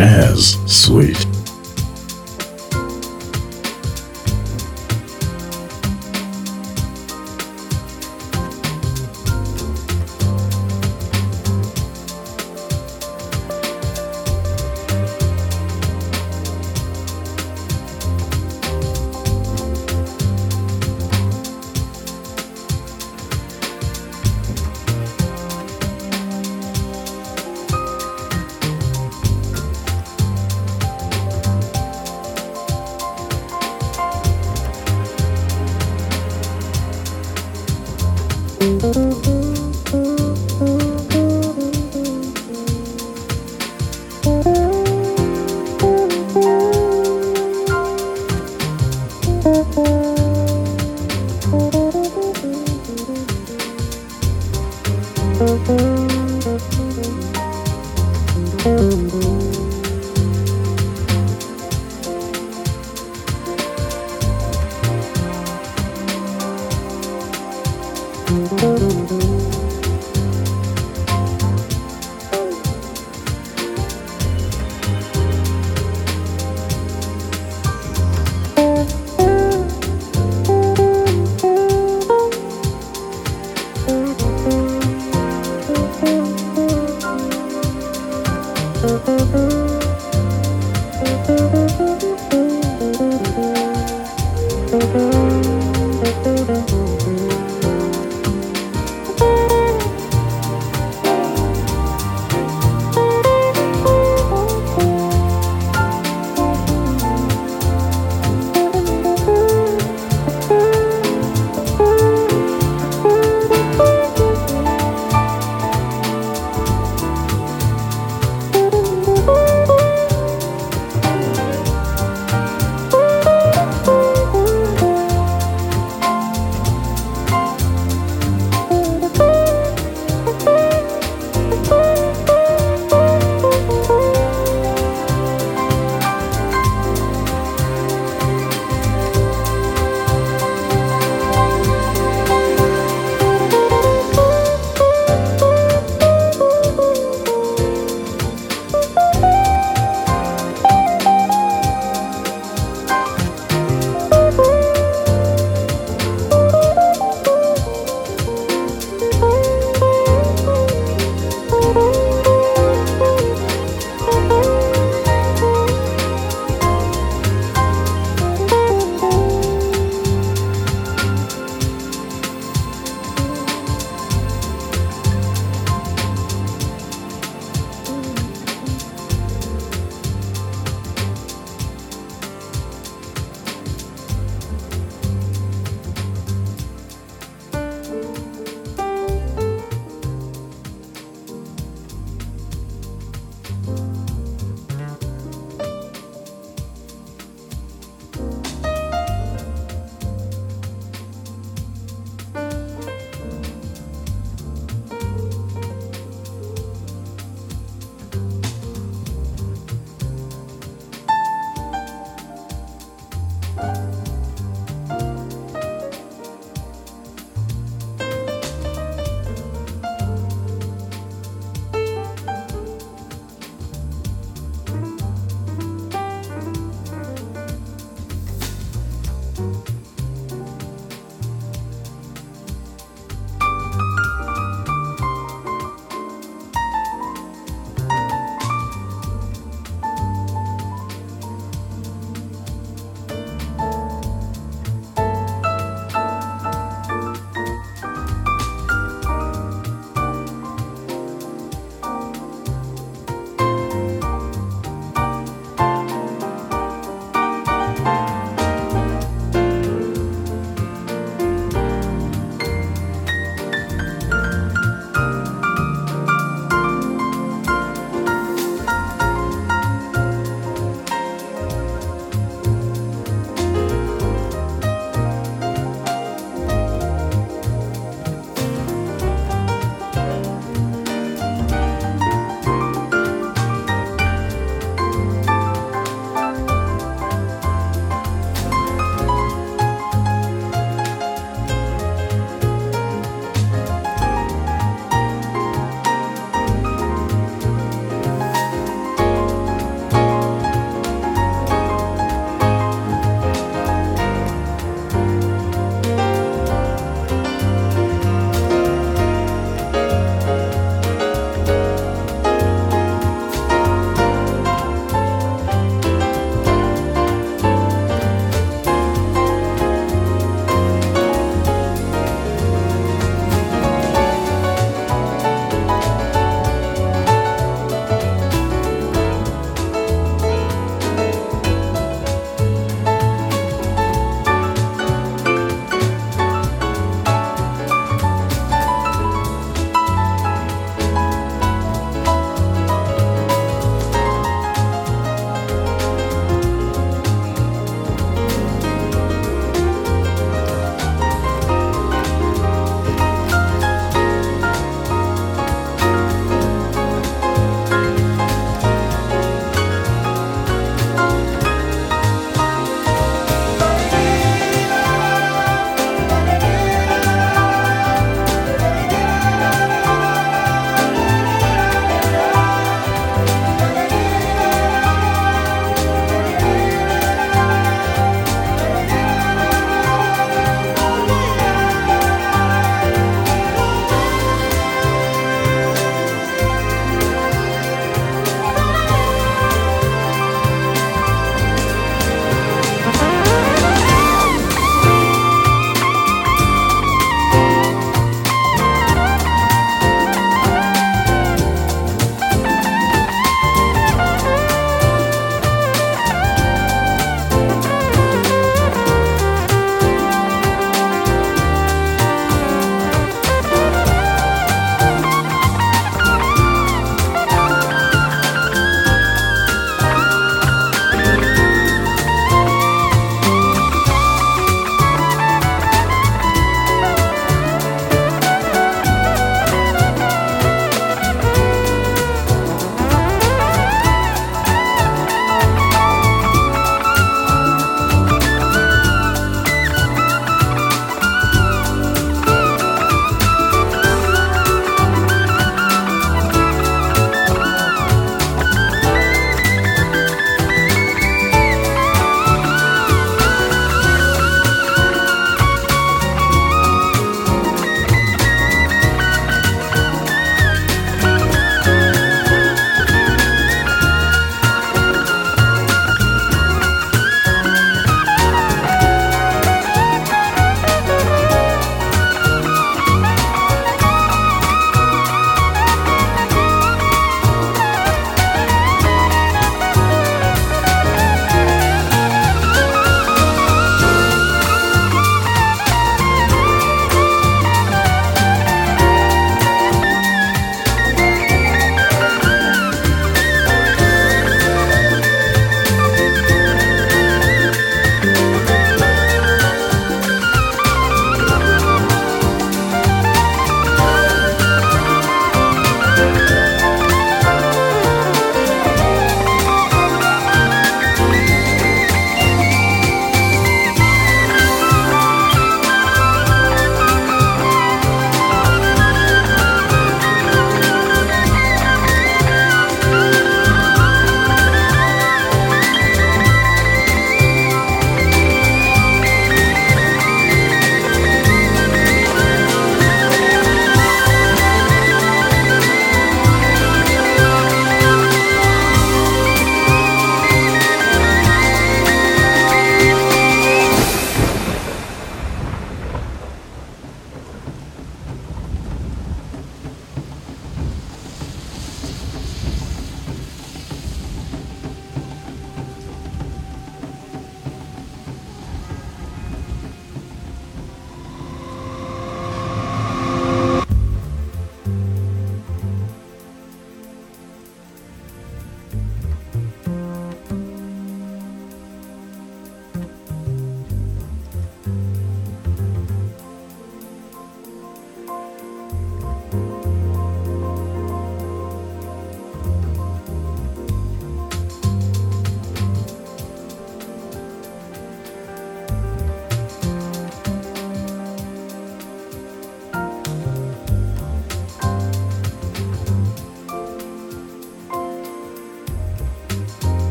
Jazz Suite.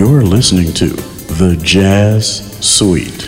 You're listening to The Jazz Suite.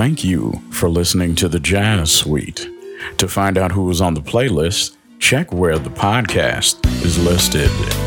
Thank you for listening to the Jazz Suite. To find out who was on the playlist, check where the podcast is listed.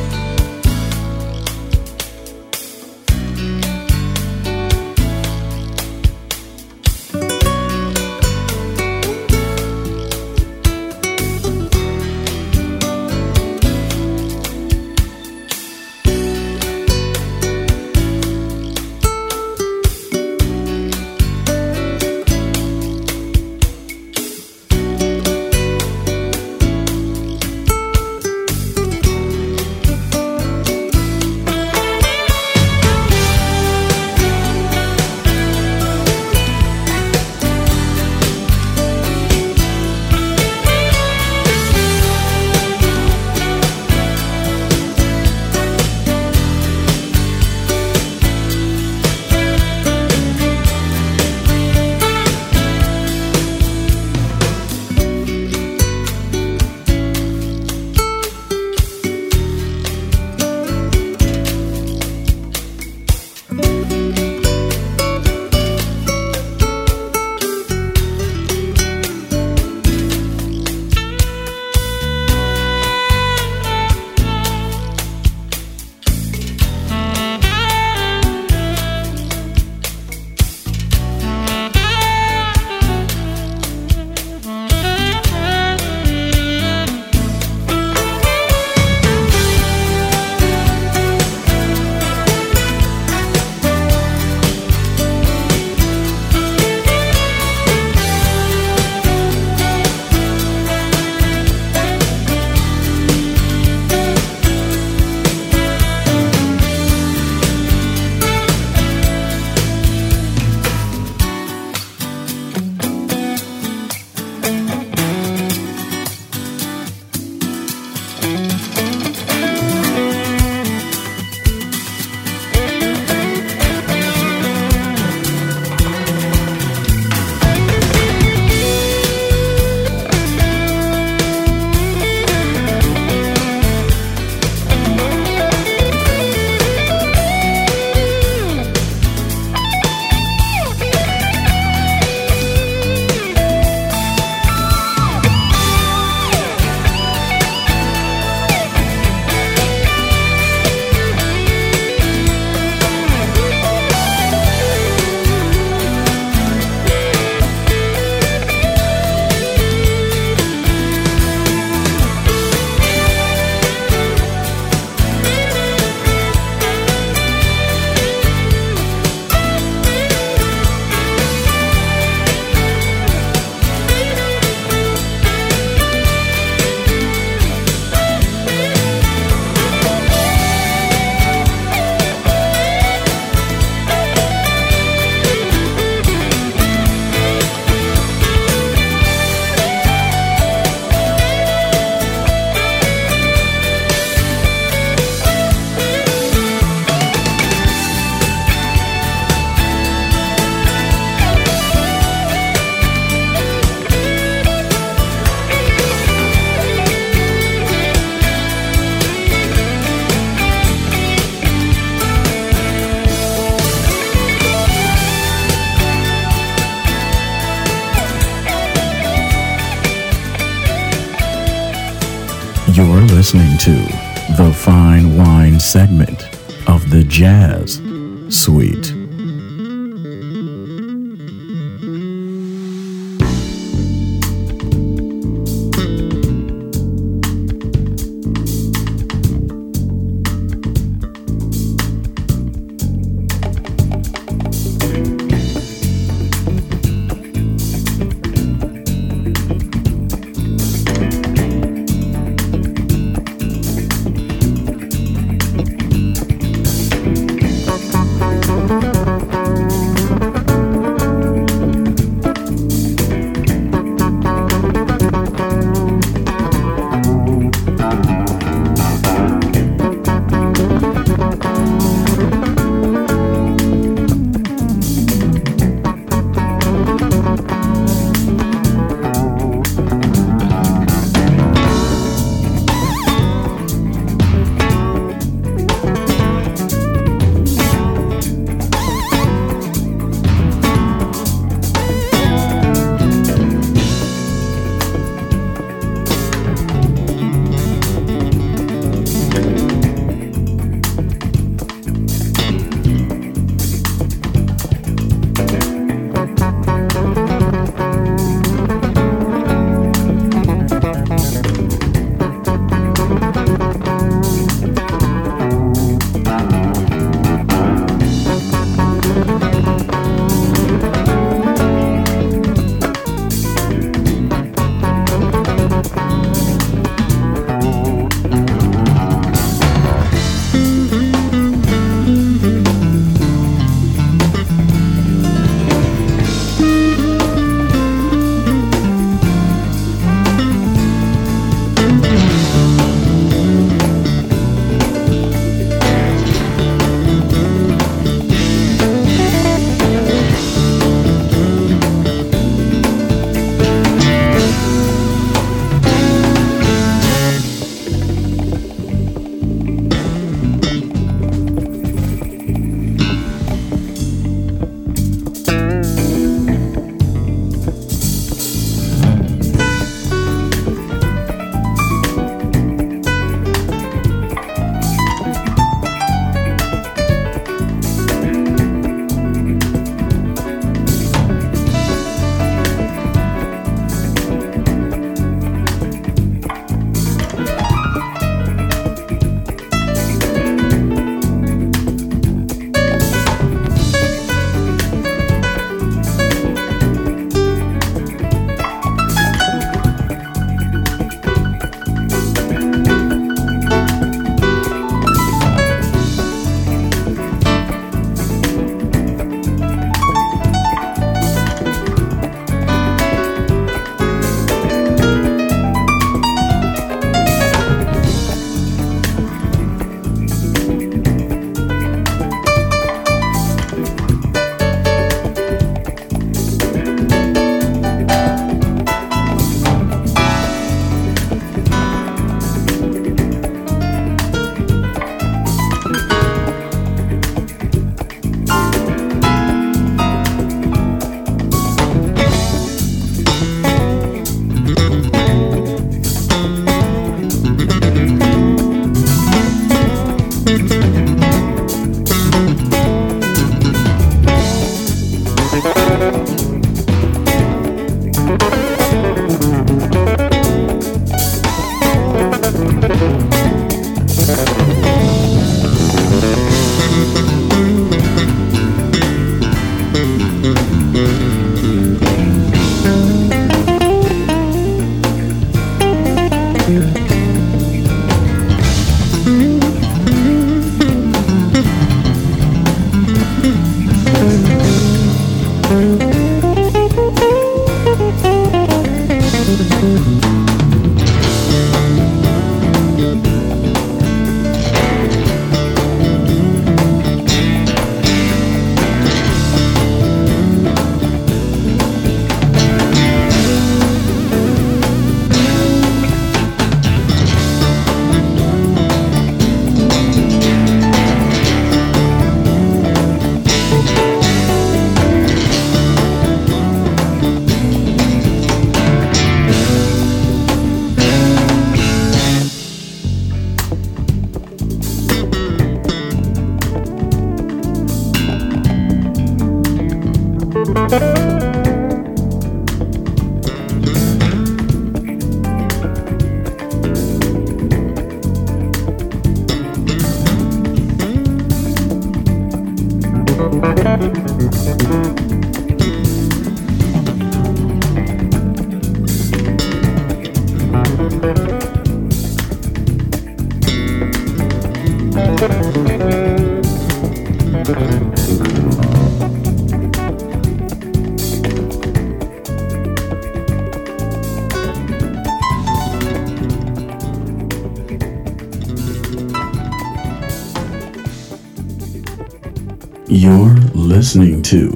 To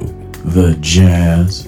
The Jazz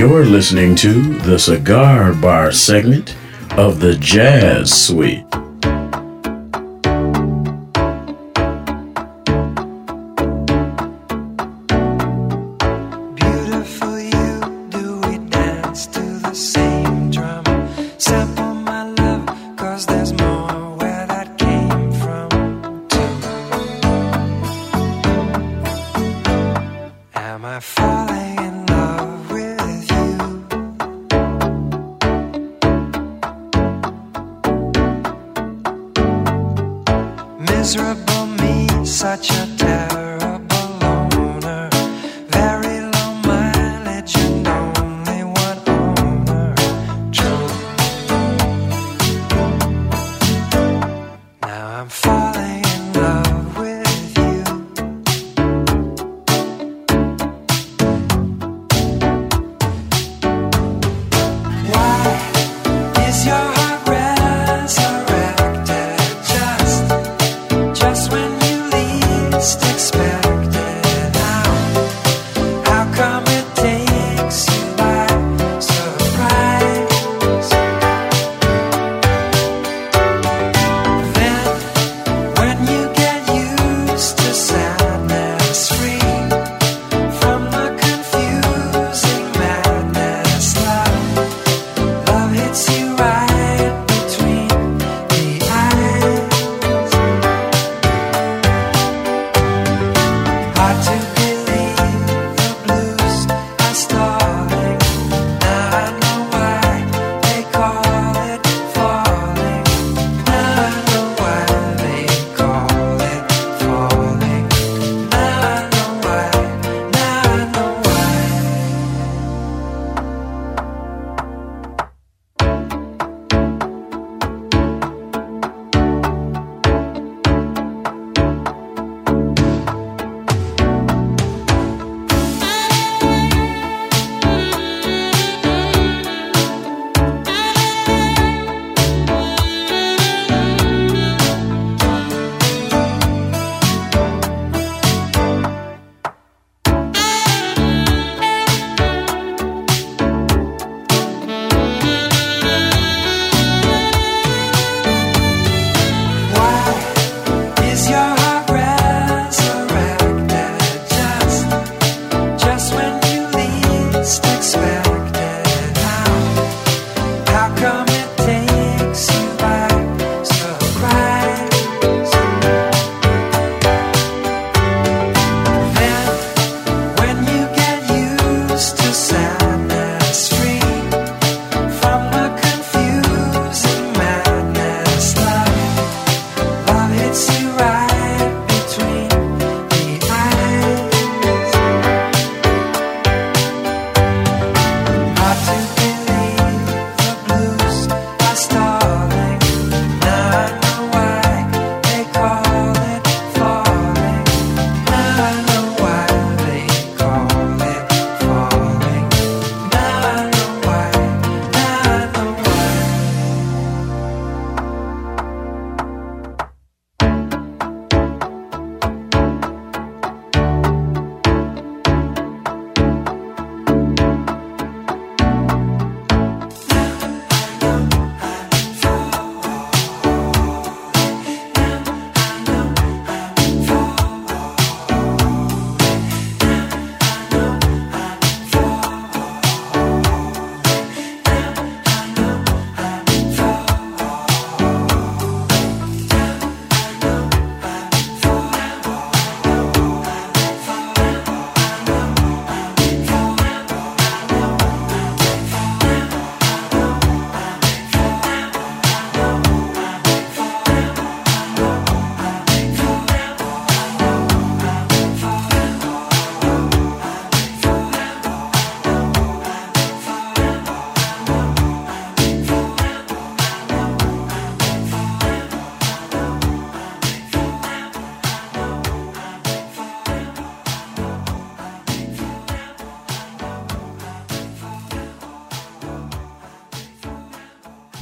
You're listening to the Cigar Bar segment of the Jazz Suite.